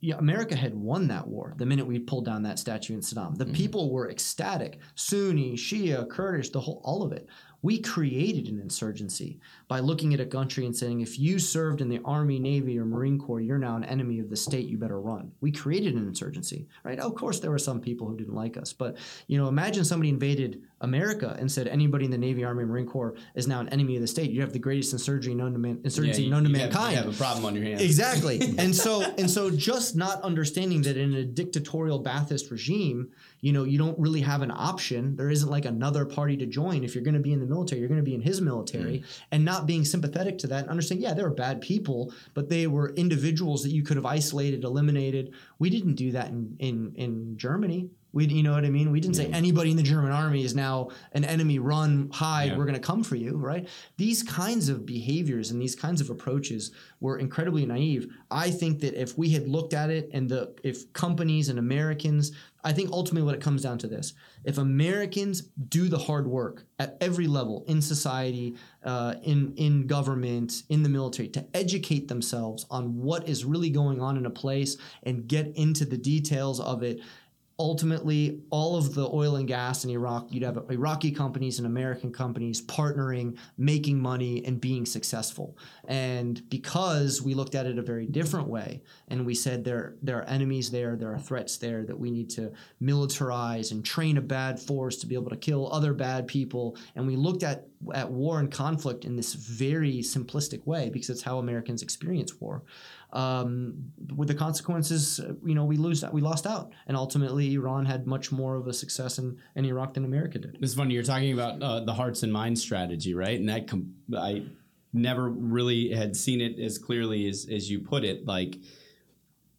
yeah, America had won that war the minute we pulled down that statue in Saddam. The mm-hmm. people were ecstatic. Sunni, Shia, Kurdish, the whole all of it. We created an insurgency by looking at a country and saying, if you served in the Army, Navy, or Marine Corps, you're now an enemy of the state. You better run. We created an insurgency, right? Of course, there were some people who didn't like us, but you know, imagine somebody invaded America and said anybody in the Navy, Army, Marine Corps is now an enemy of the state. You have the greatest insurgency known to man, insurgency yeah, you, known to mankind. Have, you have a problem on your hands. Exactly, and so and so, just not understanding that in a dictatorial Ba'athist regime, you know, you don't really have an option. There isn't like another party to join. If you're going to be in the military, you're going to be in his military, mm. and not being sympathetic to that and understanding, yeah, they were bad people, but they were individuals that you could have isolated, eliminated. We didn't do that in in in Germany. We, you know what I mean? We didn't yeah. say anybody in the German army is now an enemy. Run, hide. Yeah. We're going to come for you, right? These kinds of behaviors and these kinds of approaches were incredibly naive. I think that if we had looked at it and the if companies and Americans, I think ultimately what it comes down to this: if Americans do the hard work at every level in society, uh, in in government, in the military, to educate themselves on what is really going on in a place and get into the details of it ultimately all of the oil and gas in Iraq, you'd have Iraqi companies and American companies partnering, making money, and being successful. And because we looked at it a very different way, and we said there there are enemies there, there are threats there that we need to militarize and train a bad force to be able to kill other bad people, and we looked at at war and conflict in this very simplistic way because it's how Americans experience war um, with the consequences, you know, we lose that we lost out, and ultimately Iran had much more of a success in, in Iraq than America did. It's funny you're talking about uh, the hearts and minds strategy, right? And that com- I never really had seen it as clearly as as you put it, like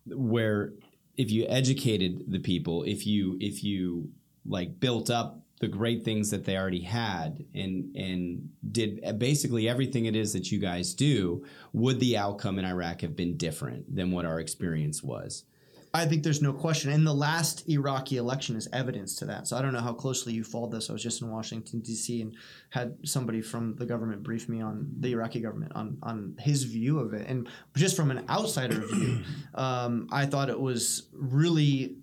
where if you educated the people, if you if you like built up the great things that they already had and and did basically everything it is that you guys do, would the outcome in Iraq have been different than what our experience was? I think there's no question. And the last Iraqi election is evidence to that. So I don't know how closely you followed this. I was just in Washington D.C. and had somebody from the government brief me on the Iraqi government on on his view of it. And just from an outsider view, um, I thought it was really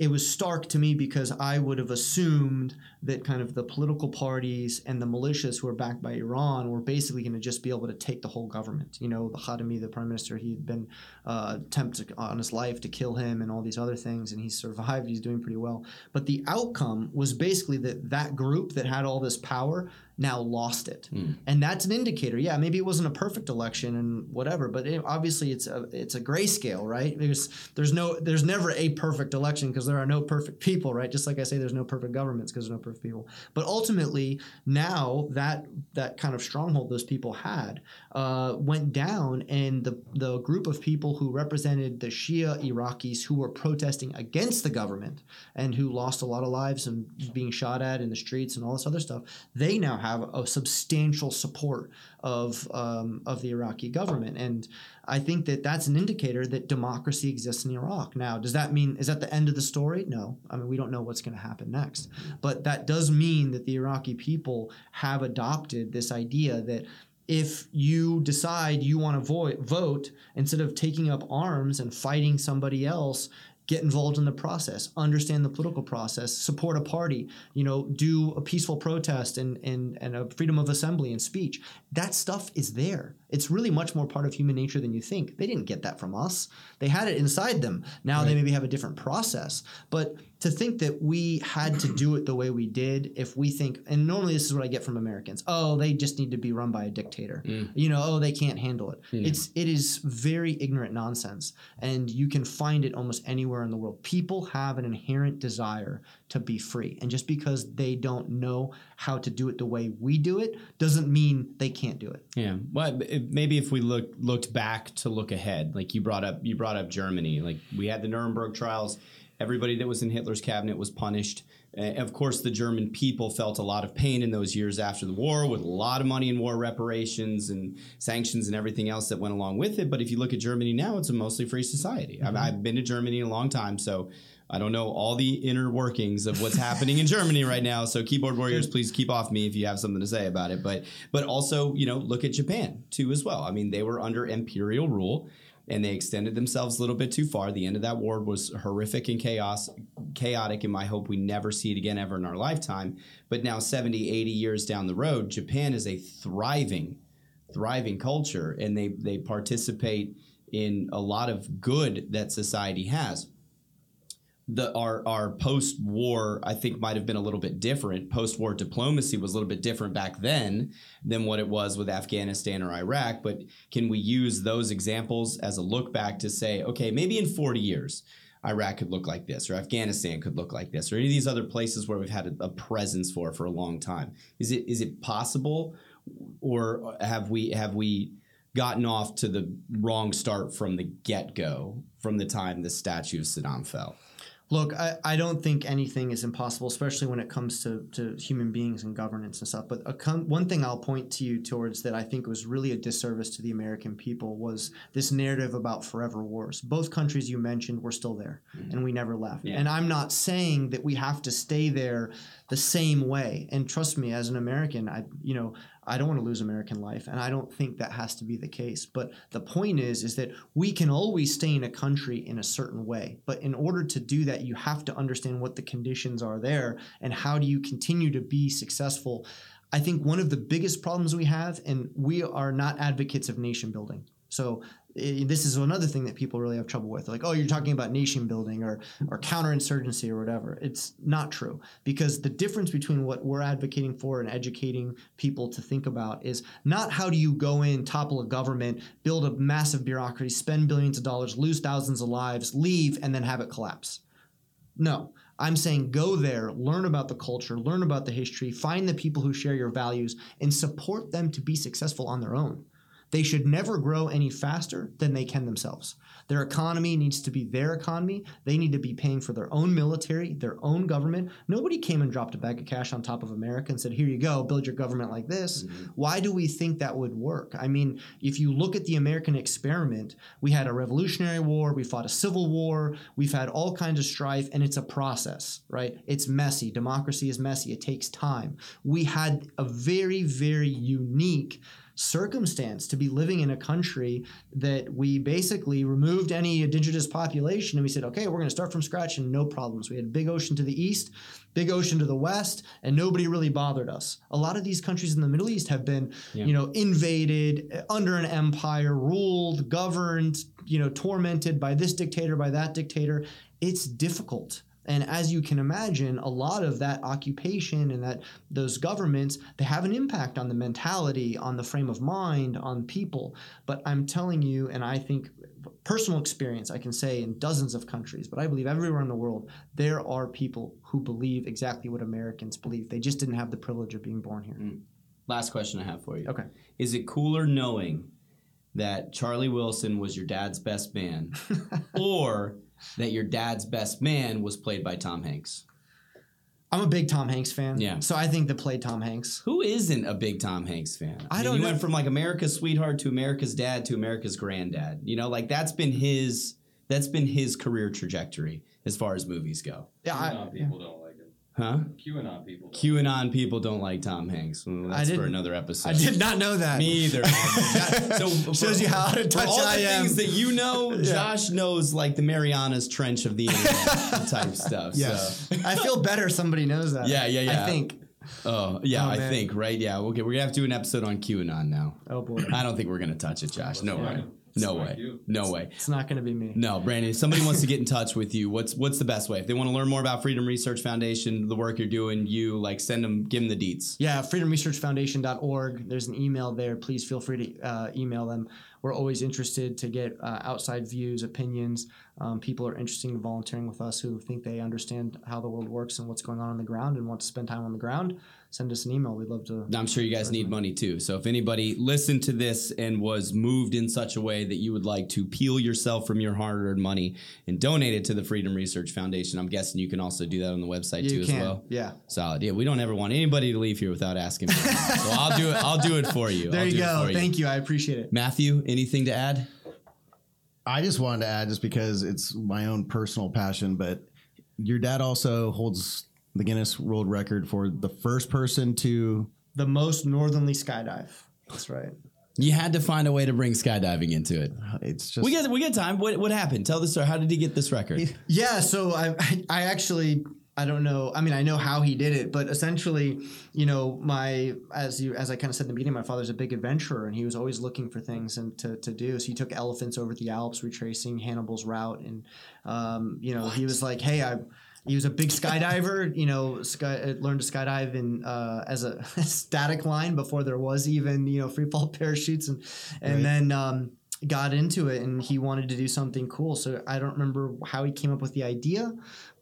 it was stark to me because I would have assumed that kind of the political parties and the militias who are backed by Iran were basically going to just be able to take the whole government. You know, the Kadhimi, the prime minister, he had been uh, tempted on his life to kill him and all these other things, and he survived. He's doing pretty well. But the outcome was basically that that group that had all this power now lost it, mm. and that's an indicator. Yeah, maybe it wasn't a perfect election and whatever, but it, obviously it's a it's a grayscale, right? There's there's no there's never a perfect election because there are no perfect people, right? Just like I say, there's no perfect governments because there's no perfect people. But ultimately, now that that kind of stronghold those people had uh, went down, and the the group of people who represented the Shia Iraqis who were protesting against the government and who lost a lot of lives and being shot at in the streets and all this other stuff, they now have a substantial support of um, of the Iraqi government, and I think that that's an indicator that democracy exists in Iraq. Now, does that mean is that the end of the story? No, I mean we don't know what's going to happen next, but that does mean that the Iraqi people have adopted this idea that if you decide you want to vo- vote instead of taking up arms and fighting somebody else get involved in the process, understand the political process, support a party, you know, do a peaceful protest and, and, and a freedom of assembly and speech. That stuff is there. It's really much more part of human nature than you think. They didn't get that from us. They had it inside them. Now right. they maybe have a different process. But to think that we had to do it the way we did if we think and normally this is what i get from americans oh they just need to be run by a dictator mm. you know oh they can't handle it hmm. it's it is very ignorant nonsense and you can find it almost anywhere in the world people have an inherent desire to be free and just because they don't know how to do it the way we do it doesn't mean they can't do it Yeah. Well, maybe if we look looked back to look ahead, like you brought up, you brought up Germany. Like we had the Nuremberg trials. Everybody that was in Hitler's cabinet was punished. Uh, of course, the German people felt a lot of pain in those years after the war, with a lot of money in war reparations and sanctions and everything else that went along with it. But if you look at Germany now, it's a mostly free society. I've, I've been to Germany a long time, so. I don't know all the inner workings of what's happening in Germany right now. So keyboard warriors, please keep off me if you have something to say about it. But but also, you know, look at Japan too as well. I mean, they were under imperial rule and they extended themselves a little bit too far. The end of that war was horrific and chaos chaotic and my hope we never see it again ever in our lifetime. But now 70, 80 years down the road, Japan is a thriving thriving culture and they they participate in a lot of good that society has the our our post war I think might have been a little bit different. Post war diplomacy was a little bit different back then than what it was with Afghanistan or Iraq. But can we use those examples as a look back to say, okay, maybe in 40 years, Iraq could look like this, or Afghanistan could look like this, or any of these other places where we've had a, a presence for for a long time. Is it is it possible, or have we have we gotten off to the wrong start from the get go, from the time the statue of Saddam fell? Look, I, I don't think anything is impossible, especially when it comes to, to human beings and governance and stuff. But a com- one thing I'll point to you towards that I think was really a disservice to the American people was this narrative about forever wars. Both countries you mentioned were still there, mm-hmm. and we never left. Yeah. And I'm not saying that we have to stay there the same way. And trust me, as an American, I you know I don't want to lose American life, and I don't think that has to be the case. But the point is, is that we can always stay in a country in a certain way. But in order to do that, you have to understand what the conditions are there and how do you continue to be successful. I think one of the biggest problems we have, and we are not advocates of nation building. So this is another thing that people really have trouble with. Like, oh, you're talking about nation building or or counterinsurgency or whatever. It's not true because the difference between what we're advocating for and educating people to think about is not how do you go in, topple a government, build a massive bureaucracy, spend billions of dollars, lose thousands of lives, leave, and then have it collapse. No. I'm saying go there, learn about the culture, learn about the history, find the people who share your values, and support them to be successful on their own. They should never grow any faster than they can themselves. Their economy needs to be their economy. They need to be paying for their own military, their own government. Nobody came and dropped a bag of cash on top of America and said, Here you go, build your government like this. Mm-hmm. Why do we think that would work? I mean, if you look at the American experiment, we had a revolutionary war, we fought a civil war, we've had all kinds of strife, and it's a process, right? It's messy. Democracy is messy, it takes time. We had a very, very unique circumstance to be living in a country that we basically removed any indigenous population and we said, okay, we're going to start from scratch and no problems. We had big ocean to the east, big ocean to the west, and nobody really bothered us. A lot of these countries in the Middle East have been, you know, invaded under an empire, ruled, governed, you know, tormented by this dictator, by that dictator. It's difficult. And as you can imagine, a lot of that occupation and that those governments, they have an impact on the mentality, on the frame of mind, on people. But I'm telling you, and I think personal experience, I can say in dozens of countries, but I believe everywhere in the world, there are people who believe exactly what Americans believe. They just didn't have the privilege of being born here. Mm. Last question I have for you. Okay. Is it cooler knowing that Charlie Wilson was your dad's best man or that your dad's best man was played by Tom Hanks? I'm a big Tom Hanks fan. Yeah. So I think the played Tom Hanks. Who isn't a big Tom Hanks fan? I mean, don't he know. went from like America's sweetheart to America's dad to America's granddad. You know, like that's been his that's been his career trajectory as far as movies go. Yeah, I, QAnon people don't like him. Huh? QAnon people. Don't. QAnon people don't like Tom Hanks. Well, that's for didn't- another episode. I did not know that. Me either. so Shows you how out of for touch all I the am. things that you know, Josh knows like the Marianas Trench of the internet type stuff. Yeah. So. I feel better somebody knows that. Yeah, yeah, yeah. I think. Oh yeah, Oh, I think right. Yeah, okay. We're gonna have to do an episode on QAnon now. Oh boy. I don't think we're gonna touch it, Josh. No way. No way. you. No way. It's not going to be me. No, Brandon. If somebody wants to get in touch with you, what's what's the best way? If they want to learn more about Freedom Research Foundation, the work you're doing, you like send them, give them the deets. Yeah, freedomresearchfoundation.org. There's an email there. Please feel free to uh, email them. We're always interested to get uh, outside views, opinions. Um, people are interested in volunteering with us who think they understand how the world works and what's going on on the ground and want to spend time on the ground. Send us an email. We'd love to. I'm sure you guys need money too. So if anybody listened to this and was moved in such a way that you would like to peel yourself from your hard-earned money and donate it to the Freedom Research Foundation, I'm guessing you can also do that on the website too can. as well. Yeah. Solid. Yeah, we don't ever want anybody to leave here without asking. For so I'll do it. I'll do it for you. There I'll you do it go. for Thank you. I appreciate it. Matthew, anything to add? I just wanted to add, just because it's my own personal passion, but your dad also holds the Guinness World Record for the first person to. The most northerly skydive. That's right. You had to find a way to bring skydiving into it. It's just We get we get time. What what happened? Tell the story. How did he get this record? Yeah, so I I actually I don't know. I mean, I know how he did it, but essentially, you know, my as you as I kind of said in the beginning, my father's a big adventurer, and he was always looking for things and to, to do. So he took elephants over the Alps, retracing Hannibal's route, and um, you know, he was like, "Hey, I." He was a big skydiver, you know. Sky, uh, learned to skydive in uh, as a static line before there was even you know free fall parachutes, and and Right. then um, got into it and he wanted to do something cool. So I don't remember how he came up with the idea,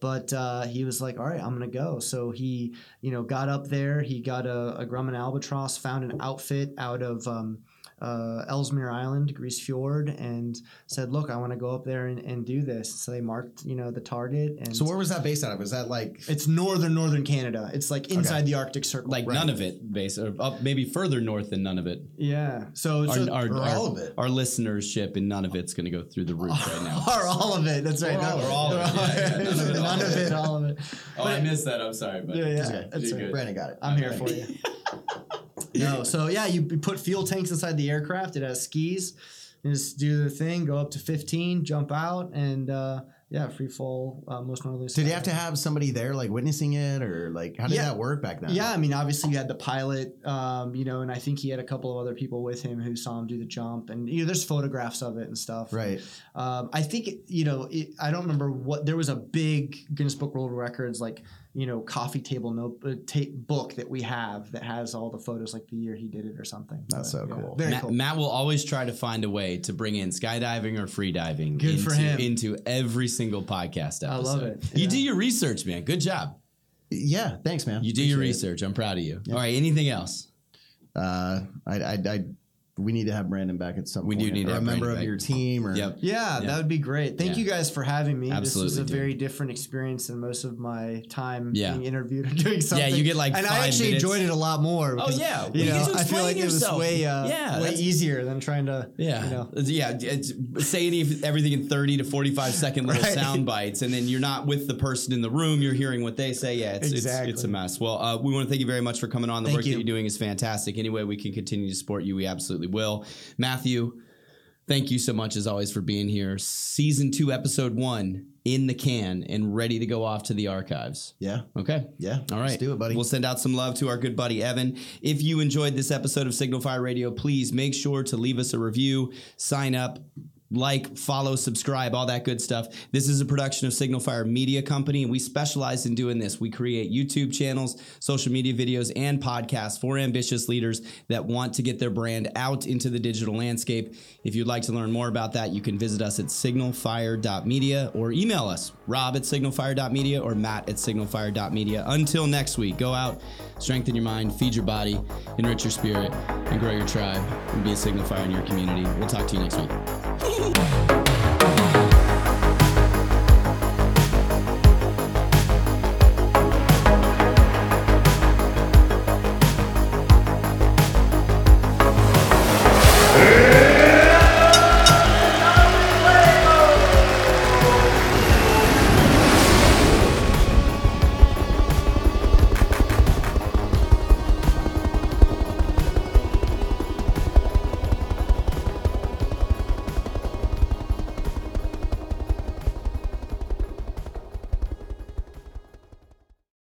but uh, he was like, "All right, I'm gonna go." So he, you know, got up there. He got a, a Grumman albatross, found an outfit out of um, uh, Ellesmere Island, Grise Fiord, and said, "Look, I want to go up there and, and do this." So they marked, you know, the target. And So where was that based out of? Was that like it's northern northern Canada. It's like inside the Arctic Circle. Like none of it, base or up maybe further north than none of it. yeah. So, Our, so our, or our, all of it. our listenership and none of it's going to go through the roof right now. or all of it. That's right. Or all- or all of it. Yeah, yeah. None of it, all None of of it. it. All of it. Oh, I missed that. I'm sorry, but Yeah, yeah. okay. That's You're right. Brandon got it? I'm here for you. no, so yeah, you put fuel tanks inside the aircraft. It has skis. You just do the thing, go up to 15, jump out, and uh, yeah, free fall. Uh, most normally. Did you have to have somebody there like witnessing it, or like how did Yeah. that work back then? Yeah, I mean, obviously you had the pilot, um, you know, and I think he had a couple of other people with him who saw him do the jump, and you know, there's photographs of it and stuff. Right. Um, I think you know. It, I don't remember what there was a big Guinness Book World Records like you know coffee table note uh, ta- book that we have that has all the photos like the year he did it or something. That's so cool. Very Matt, cool. Matt will always try to find a way to bring in skydiving or free diving Good into, for him. into every single podcast episode. I love it. You Yeah. do your research, man. Good job. Yeah. Thanks, man. You do your Appreciate it. research. I'm proud of you. All right. Anything else? Uh, I, I, I, we need to have Brandon back at some We do point. need to or a member Brandon of back. your team, or Yep. Yeah, Yeah. that would be great. Thank Yeah. you guys for having me. this was a dude. very different experience than most of my time Yeah. being interviewed or doing something. Yeah, you get, like, and five I actually minutes. enjoyed it a lot more. because, yeah. you Well, you know, I feel explain like it was way uh, Yeah, way easier than trying to Yeah. you know. Yeah. It's, say any, everything in 30 to 45 second little Right. sound bites, and then you're not with the person in the room. You're hearing what they say. Yeah, it's, Exactly. it's, it's a mess. Well, uh, we want to thank you very much for coming on. The Thank work you. that you're doing is fantastic. Any way we can continue to support you, we absolutely will. Matthew, thank you so much as always for being here. Season two, episode one in the can and ready to go off to the archives. yeah, Okay. yeah. All right. Let's do it, buddy. We'll send out some love to our good buddy Evan. If you enjoyed this episode of Signal Fire Radio, please make sure to leave us a review, sign up, like, follow, subscribe, all that good stuff. This is a production of Signal Fire Media Company, and we specialize in doing this. We create YouTube channels, social media videos, and podcasts for ambitious leaders that want to get their brand out into the digital landscape. If you'd like to learn more about that, you can visit us at signalfire.media or email us, rob at signalfire.media or matt at signalfire.media. Until next week, go out, strengthen your mind, feed your body, enrich your spirit, and grow your tribe, and be a signal fire in your community. We'll talk to you next week. Hehehehe